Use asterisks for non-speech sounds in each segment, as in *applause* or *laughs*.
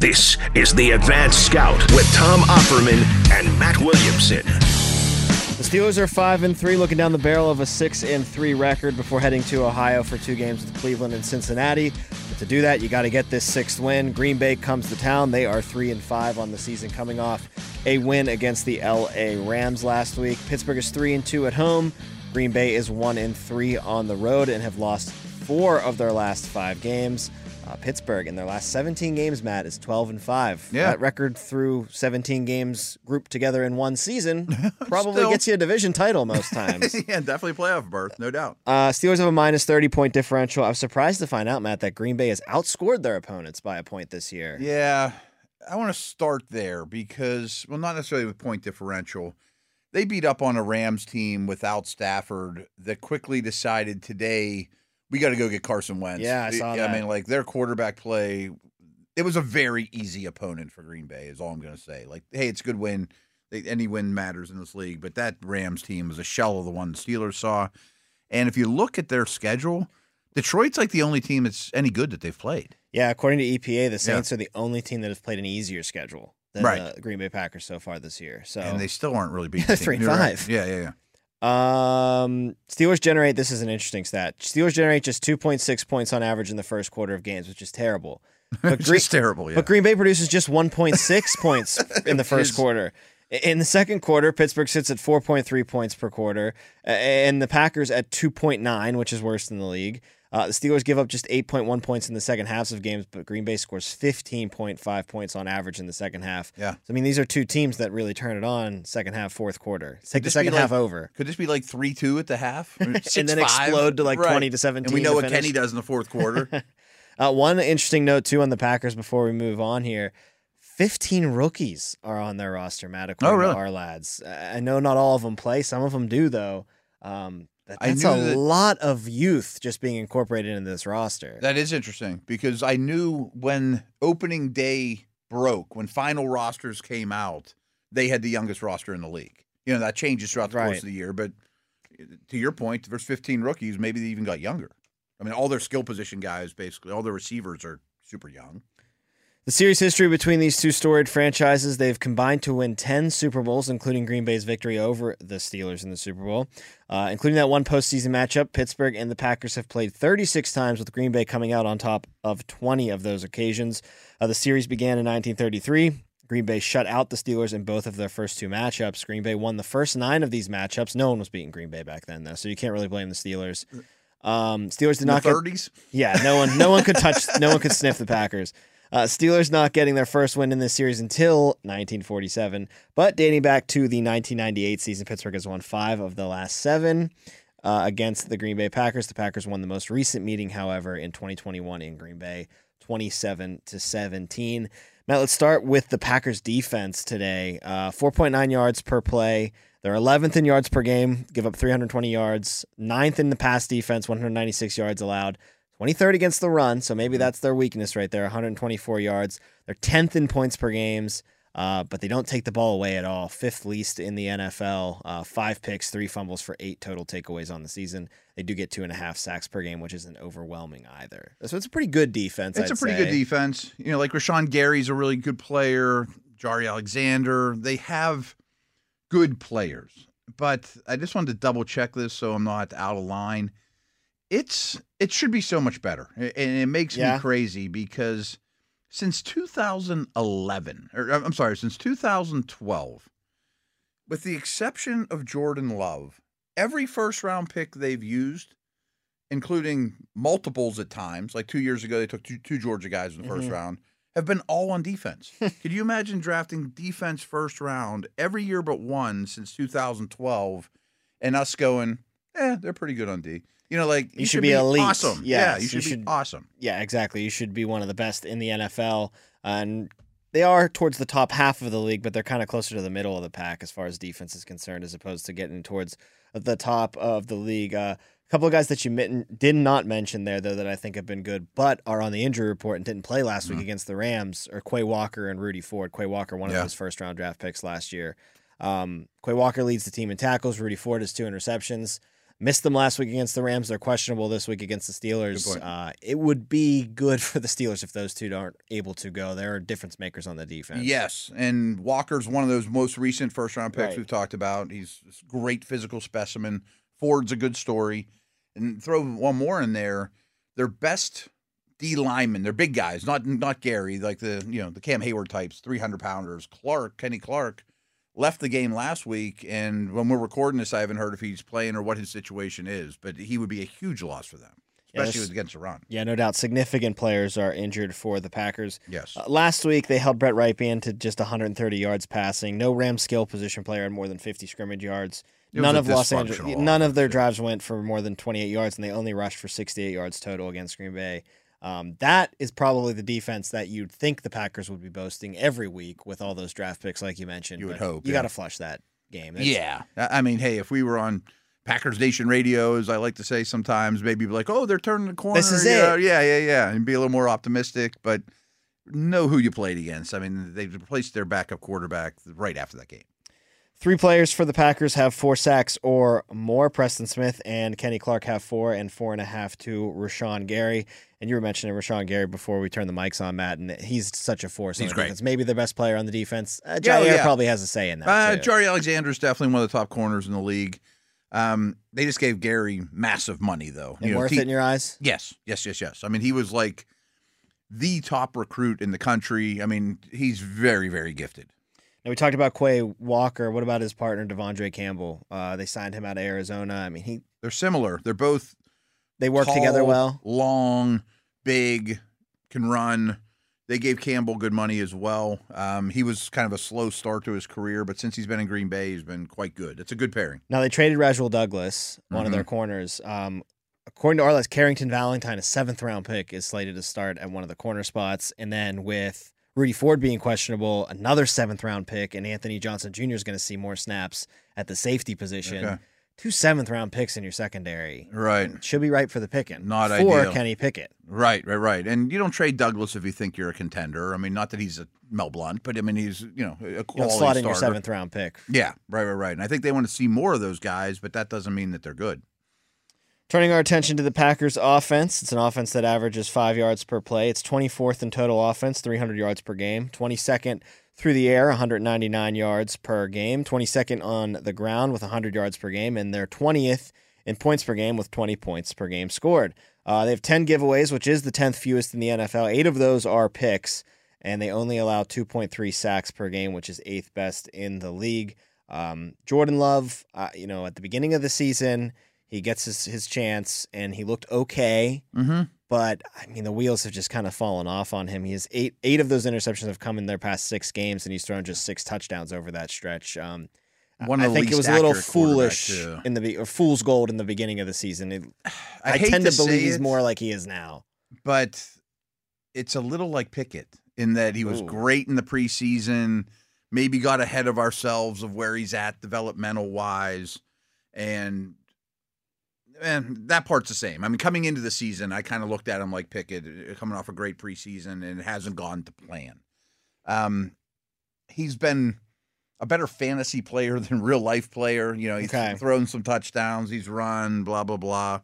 This is the Advanced Scout with Tom Offerman and Matt Williamson. The Steelers are five and three, looking down the barrel of a six and three record before heading to Ohio for two games with Cleveland and Cincinnati. But to do that, you got to get this sixth win. Green Bay comes to town. They are three and five on the season, coming off a win against the L.A. Rams last week. Pittsburgh is three and two at home. Green Bay is one and three on the road and have lost four of their last five games. Uh, Pittsburgh in their last 17 games, Matt, is 12 and 5. Yeah. That record through 17 games grouped together in one season *laughs* probably gets you a division title most *laughs* times. yeah, definitely playoff berth, no doubt. uh, Steelers have a minus 30 point differential. I was surprised to find out, Matt, that Green Bay has outscored their opponents by a point this year. Yeah, I want to start there because, well, not necessarily with point differential. They beat up on a Rams team without Stafford that quickly decided today we got to go get Carson Wentz. Yeah, I saw that. I mean, like their quarterback play, it was a very easy opponent for Green Bay. Is all I'm going to say. Like, hey, it's a good win. They, any win matters in this league, but that Rams team was a shell of the one the Steelers saw. And if you look at their schedule, Detroit's like the only team that's any good that they've played. Yeah, according to EPA, the Saints are the only team that has played an easier schedule than Right. the Green Bay Packers so far this year. So and they still aren't really *laughs* beating. Three and You're right. five. Yeah, yeah, yeah. Um, Steelers generate. This is an interesting stat. Steelers generate just 2.6 points on average in the first quarter of games, which is terrible. *laughs* But Green, terrible. Yeah. but Green Bay produces just 1.6 *laughs* points in the first quarter. In the second quarter, Pittsburgh sits at 4.3 points per quarter, and the Packers at 2.9, which is worse than the league. Uh, the Steelers give up just 8.1 points in the second halves of games, but Green Bay scores 15.5 points on average in the second half. Yeah. So, I mean, these are two teams that really turn it on second half, fourth quarter. Take the second like- half over. Could this be like three two at the half, *laughs* Or And then 6-5? explode to, like, Right. 20 to 17 And we know what finish. Kenny does in the fourth quarter. *laughs* Uh, one interesting note too on the Packers before we move on here: fifteen rookies are on their roster. Matt, according Oh, really? to our lads. I know not all of them play. Some of them do though. Um, that's knew a that- lot of youth just being incorporated into this roster. that is interesting because I knew when opening day broke, when final rosters came out, they had the youngest roster in the league. You know that changes throughout the Right. course of the year, but to your point, there's 15 rookies. Maybe they even got younger. I mean, all their skill position guys, basically, all their receivers are super young. The series history between these two storied franchises, they've combined to win 10 Super Bowls, including Green Bay's victory over the Steelers in the Super Bowl. Uh, including that one postseason matchup, Pittsburgh and the Packers have played 36 times, with Green Bay coming out on top of 20 of those occasions. Uh, the series began in 1933. Green Bay shut out the Steelers in both of their first two matchups. Green Bay won the first nine of these matchups. No one was beating Green Bay back then, though, so you can't really blame the Steelers. Um, Steelers did In not the get 30s. yeah, no one, no one could touch, no one could sniff the Packers. Uh, Steelers not getting their first win in this series until 1947, but dating back to the 1998 season, Pittsburgh has won five of the last seven uh, against the Green Bay Packers. The Packers won the most recent meeting, however, in 2021 in Green Bay, 27 to 17. Now let's start with the Packers defense today. Uh, 4.9 yards per play. They're 11th in yards per game, give up 320 yards. Ninth in the pass defense, 196 yards allowed. 23rd against the run, so maybe that's their weakness right there. 124 yards. They're 10th in points per games, uh, but they don't take the ball away at all. Fifth least in the NFL. Uh, five picks, three fumbles for eight total takeaways on the season. They do get two and a half sacks per game, which isn't overwhelming either. So it's a pretty good defense. It's I'd a pretty say. good defense. You know, like Rashan Gary's a really good player. Jaire Alexander. They have good players. But I just wanted to double check this so I'm not out of line. It's it should be so much better. And it makes Yeah. me crazy because since 2011, or I'm sorry, since 2012, with the exception of Jordan Love, every first round pick they've used, including multiples at times, like two years ago, they took two, two Georgia guys in the 1st Mhm. round, have been all on defense. *laughs* Could you imagine drafting defense first round every year but one since 2012 and us going, eh, they're pretty good on D? You know, like You should be elite. awesome. yeah, Yes, you you should, should- be awesome. Yeah, exactly. You should be one of the best in the NFL. And they are towards the top half of the league, but they're kind of closer to the middle of the pack as far as defense is concerned, as opposed to getting towards the top of the league. Uh, a couple of guys that you did not mention there, though, that I think have been good, but are on the injury report and didn't play last mm-hmm. week against the Rams, are Quay Walker and Rudy Ford. Quay Walker, one yeah. of his first round draft picks last year. Um, Quay Walker leads the team in tackles. Rudy Ford has two interceptions. Missed them last week against the Rams. They're questionable this week against the Steelers. Uh, it would be good for the Steelers if those two aren't able to go. They're difference makers on the defense. Yes, and Walker's one of those most recent first round picks right. we've talked about. He's a great physical specimen. Ford's a good story. And throw one more in there. Their best D linemen, they're big guys, not not Gary, like the you know the Cam Heyward types, three hundred pounders. Clark, Kenny Clark left the game last week, and when we're recording this, I haven't heard if he's playing or what his situation is. But he would be a huge loss for them, especially yes. against Iran. Yeah, no doubt. Significant players are injured for the Packers. Yes. Uh, last week they held Brett Rypien to just 130 yards passing. No Ram skill position player had more than 50 scrimmage yards. It none of Los Angeles, none of their drives went for more than 28 yards, and they only rushed for 68 yards total against Green Bay. Um, that is probably the defense that you'd think the Packers would be boasting every week with all those draft picks, like you mentioned. You would hope. You yeah. got to flush that game. Yeah. I mean, hey, if we were on Packers Nation radio, as I like to say sometimes, maybe be like, oh, they're turning the corner. This is it. Yeah, yeah, yeah. And be a little more optimistic, but know who you played against. I mean, they replaced their backup quarterback right after that game. Three players for the Packers have four sacks or more. Preston Smith and Kenny Clark have four and four and a half to Rashan Gary. And you were mentioning Rashan Gary before we turned the mics on, Matt, and he's such a force. He's great. Defense. Maybe the best player on the defense. Uh, Jaire yeah, yeah. probably has a say in that. Uh, Jaire Alexander is definitely one of the top corners in the league. Um, they just gave Gary massive money, though. And you worth know, it in your eyes? Yes, yes, yes, yes. I mean, he was like the top recruit in the country. I mean, he's very, very gifted. Now we talked about Quay Walker. What about his partner De'Vondre Campbell? Uh, they signed him out of Arizona. I mean, he they're similar. They're both they work tall, together well. Long, big, can run. They gave Campbell good money as well. Um, he was kind of a slow start to his career, but since he's been in Green Bay, he's been quite good. It's a good pairing. Now they traded Rasul Douglas, one mm-hmm. of their mm-hmm. corners. Um, according to Arliss, Carrington Valentine, a seventh round pick, is slated to start at one of the corner spots, and then with Rudy Ford being questionable, another seventh round pick, and Anthony Johnson Jr. is going to see more snaps at the safety position. Okay. Two seventh round picks in your secondary. Right. Should be right for the picking. Not for ideal. Kenny Pickett. Right, right, right. And you don't trade Douglas if you think you're a contender. I mean, not that he's a Mel Blount, but I mean, he's, you know, a quality you slot in your seventh round pick. Yeah, right, right, right. And I think they want to see more of those guys, but that doesn't mean that they're good. Turning our attention to the Packers offense, it's an offense that averages five yards per play. It's 24th in total offense, 300 yards per game. 22nd through the air, 199 yards per game. 22nd on the ground with 100 yards per game. And they're 20th in points per game with 20 points per game scored. Uh, they have 10 giveaways, which is the 10th fewest in the NFL. Eight of those are picks, and they only allow 2.3 sacks per game, which is eighth best in the league. Um, Jordan Love, uh, you know, at the beginning of the season, he gets his, his chance and he looked okay. Mm-hmm. But I mean, the wheels have just kind of fallen off on him. He has eight eight of those interceptions have come in their past six games, and he's thrown just six touchdowns over that stretch. Um, One I think it was a little foolish in the or fool's gold in the beginning of the season. It, *sighs* I, I tend to, to believe he's more like he is now. But it's a little like Pickett in that he was Ooh. great in the preseason, maybe got ahead of ourselves of where he's at developmental wise, and and that part's the same. I mean, coming into the season, I kind of looked at him like Pickett, uh, coming off a great preseason, and it hasn't gone to plan. Um, he's been a better fantasy player *laughs* than real life player. You know, he's okay. thrown some touchdowns, he's run, blah blah blah,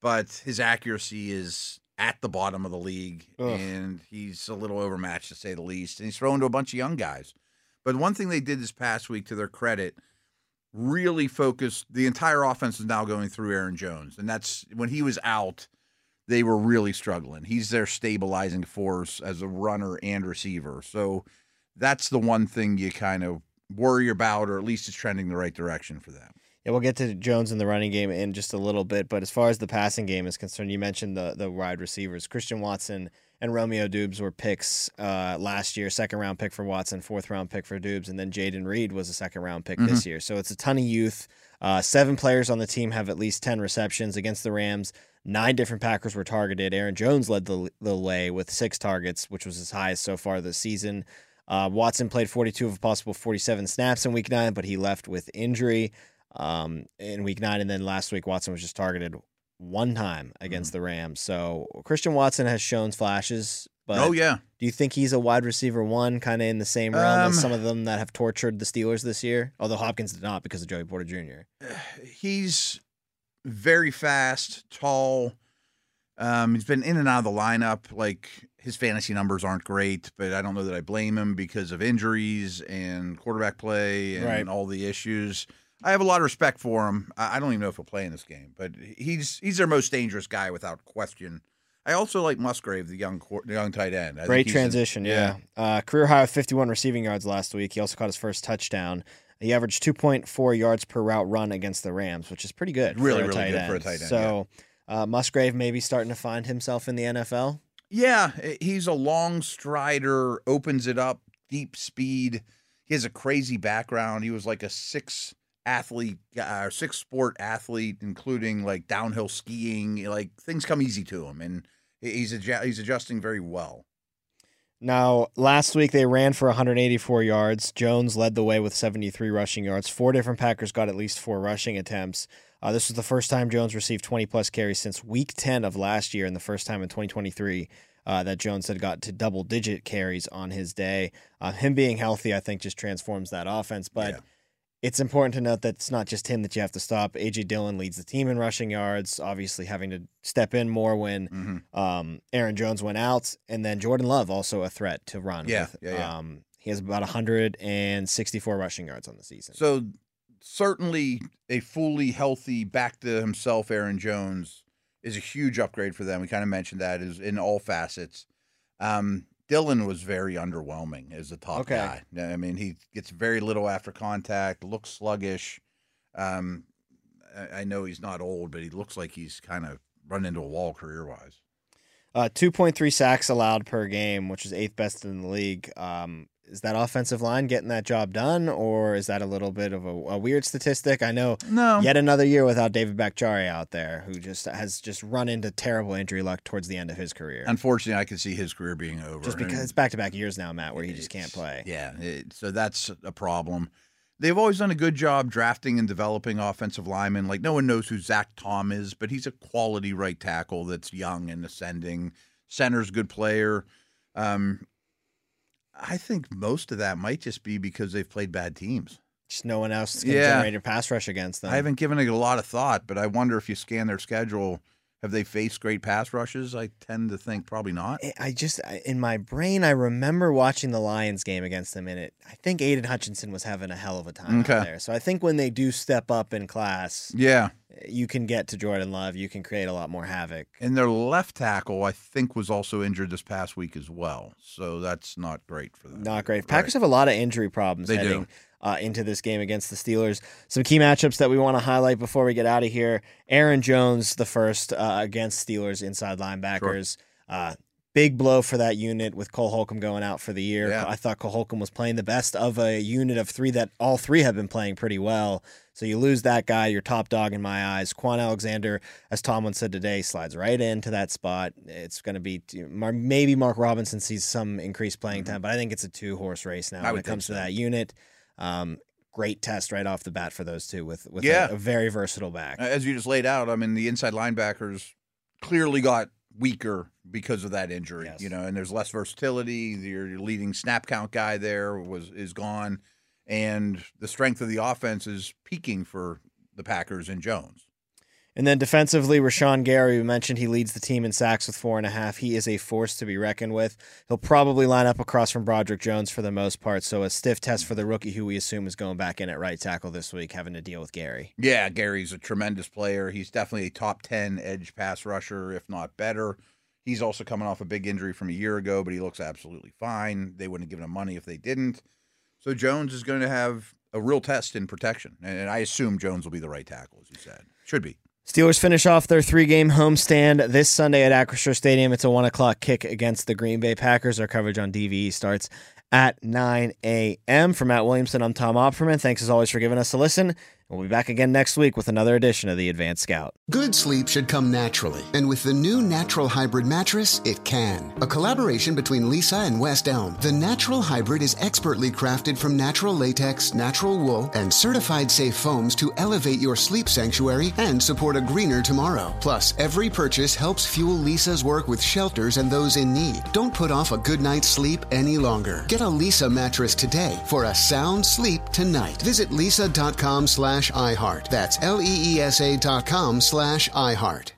but his accuracy is at the bottom of the league, Ugh. and he's a little overmatched to say the least. And he's thrown to a bunch of young guys. But one thing they did this past week, to their credit really focused. The entire offense is now going through Aaron Jones, and that's when he was out. They were really struggling. He's their stabilizing force as a runner and receiver. So that's the one thing you kind of worry about, or at least it's trending the right direction for them. Yeah, we'll get to Jones in the running game in just a little bit, but as far as the passing game is concerned, you mentioned the the wide receivers. Christian Watson and Romeo Doubs were picks uh, last year. Second round pick for Watson, fourth round pick for Doubs, and then Jayden Reed was a second round pick mm-hmm. this year. So it's a ton of youth. Uh, seven players on the team have at least 10 receptions against the Rams. Nine different Packers were targeted. Aaron Jones led the, the way with six targets, which was his highest so far this season. Uh, Watson played 42 of a possible 47 snaps in week nine, but he left with injury um, in week nine. And then last week, Watson was just targeted one time against the Rams. So Christian Watson has shown flashes. But oh yeah, do you think he's a wide receiver one, kind of in the same realm Um, as some of them that have tortured the Steelers this year? Although Hopkins did not because of Joey Porter Jr. *sighs* he's very fast, tall. Um, he's been in and out of the lineup. Like his fantasy numbers aren't great, but I don't know that I blame him because of injuries and quarterback play and Right. all the issues. I have a lot of respect for him. I don't even know if he'll play in this game, but he's he's their most dangerous guy without question. I also like Musgrave, the young the young tight end. I Great he's a- transition, yeah. Uh, career high of 51 receiving yards last week. He also caught his first touchdown. He averaged 2.4 yards per route run against the Rams, which is pretty good. Really, really good end. for a tight end, So uh, Musgrave maybe starting to find himself in the NFL. Yeah, eh, he's a long strider, opens it up, deep speed. He has a crazy background. He was like a six athlete, uh, six sport athlete, including like downhill skiing. Like things come easy to him, and he's adju- he's adjusting very well. Now, last week they ran for 184 yards. Jones led the way with 73 rushing yards. Four different Packers got at least four rushing attempts. Uh, this was the first time Jones received 20 plus carries since week 10 of last year, and the first time in 2023 uh, that Jones had got to double digit carries on his day. Uh, him being healthy, I think, just transforms that offense. But Yeah. It's important to note that it's not just him that you have to stop. A.J. Dillon leads the team in rushing yards, obviously having to step in more when Mhm. um, Aaron Jones went out, and then Jordan Love also a threat to run. Yeah, with, yeah, yeah. Um, he has about 164 rushing yards on the season. So certainly a fully healthy, back to himself Aaron Jones is a huge upgrade for them. We kind of mentioned that is in all facets. Um, Dillon was very underwhelming as a top Okay. guy. I mean, he gets very little after contact, looks sluggish. Um, I, I know he's not old, but he looks like he's kind of run into a wall career wise. Uh, 2.3 sacks allowed per game, which is eighth best in the league. Um, is that offensive line getting that job done, or is that a little bit of a, a weird statistic? I know No, yet another year without David Bakhtiari out there, who just has just run into terrible injury luck towards the end of his career. unfortunately, I can see his career being over. just because And- it's back to back years now, Matt, where he just can't play. Yeah, it, so that's a problem. They've always done a good job drafting and developing offensive linemen. Like no one knows who Zach Tom is, but he's a quality right tackle that's young and ascending. Center's a good player. Um, I think most of that might just be because they've played bad teams. Just no one else can Yeah. generate a pass rush against them. I haven't given it a lot of thought, but I wonder if you scan their schedule, have they faced great pass rushes? I tend to think probably not. I- just in my brain I remember watching the Lions game against them in it. I think Aidan Hutchinson was having a hell of a time Okay. there. So I think when they do step up in class, Yeah. you can get to Jordan Love. You can create a lot more havoc. And their left tackle, I think, was also injured this past week as well. So that's not great for them. Not great. Right. Packers have a lot of injury problems They do. Uh, into this game against the Steelers. Some key matchups that we want to highlight before we get out of here. Aaron Jones, the first uh, against Steelers inside linebackers. Uh, big blow for that unit with Cole Holcomb going out for the year. Yeah. I thought Cole Holcomb was playing the best of a unit of three that all three have been playing pretty well. So you lose that guy, your top dog in my eyes. Kwon Alexander, as Tomlin said today, slides right into that spot. It's going to be maybe Mark Robinson sees some increased playing time, but I think it's a two horse race now I when it comes think to that unit. Um, great test right off the bat for those two with with Yeah. a, a very versatile back. As you just laid out, I mean, the inside linebackers clearly got weaker because of that injury. Yes. You know, and there's less versatility. Your your leading snap count guy there was is gone, and the strength of the offense is peaking for the Packers and Jones. And then defensively, Rashan Gary, we mentioned he leads the team in sacks with four and a half. He is a force to be reckoned with. He'll probably line up across from Broderick Jones for the most part. So a stiff test for the rookie, who we assume is going back in at right tackle this week, having to deal with Gary. Yeah, Gary's a tremendous player. He's definitely a top 10 edge pass rusher, if not better. He's also coming off a big injury from a year ago, but he looks absolutely fine. They wouldn't have given him money if they didn't. So Jones is going to have a real test in protection. And I assume Jones will be the right tackle, as you said. Should be. Steelers finish off their three game homestand this Sunday at Acrisure Stadium. It's a one o'clock kick against the Green Bay Packers. Our coverage on DVE starts at 9 a.m. For Matt Williamson, I'm Tom Opperman. Thanks as always for giving us a listen, We'll be back again next week with another edition of the Advanced Scout. Good sleep should come naturally, and with the new Natural Hybrid mattress, it can. A collaboration between Leesa and West Elm, the Natural Hybrid is expertly crafted from natural latex, natural wool, and certified safe foams to elevate your sleep sanctuary and support a greener tomorrow. Plus, every purchase helps fuel Leesa's work with shelters and those in need. Don't put off a good night's sleep any longer. Get a Leesa mattress today for a sound sleep tonight. Visit leesa.com slash iHeart. That's L E E S A dot com slash iHeart.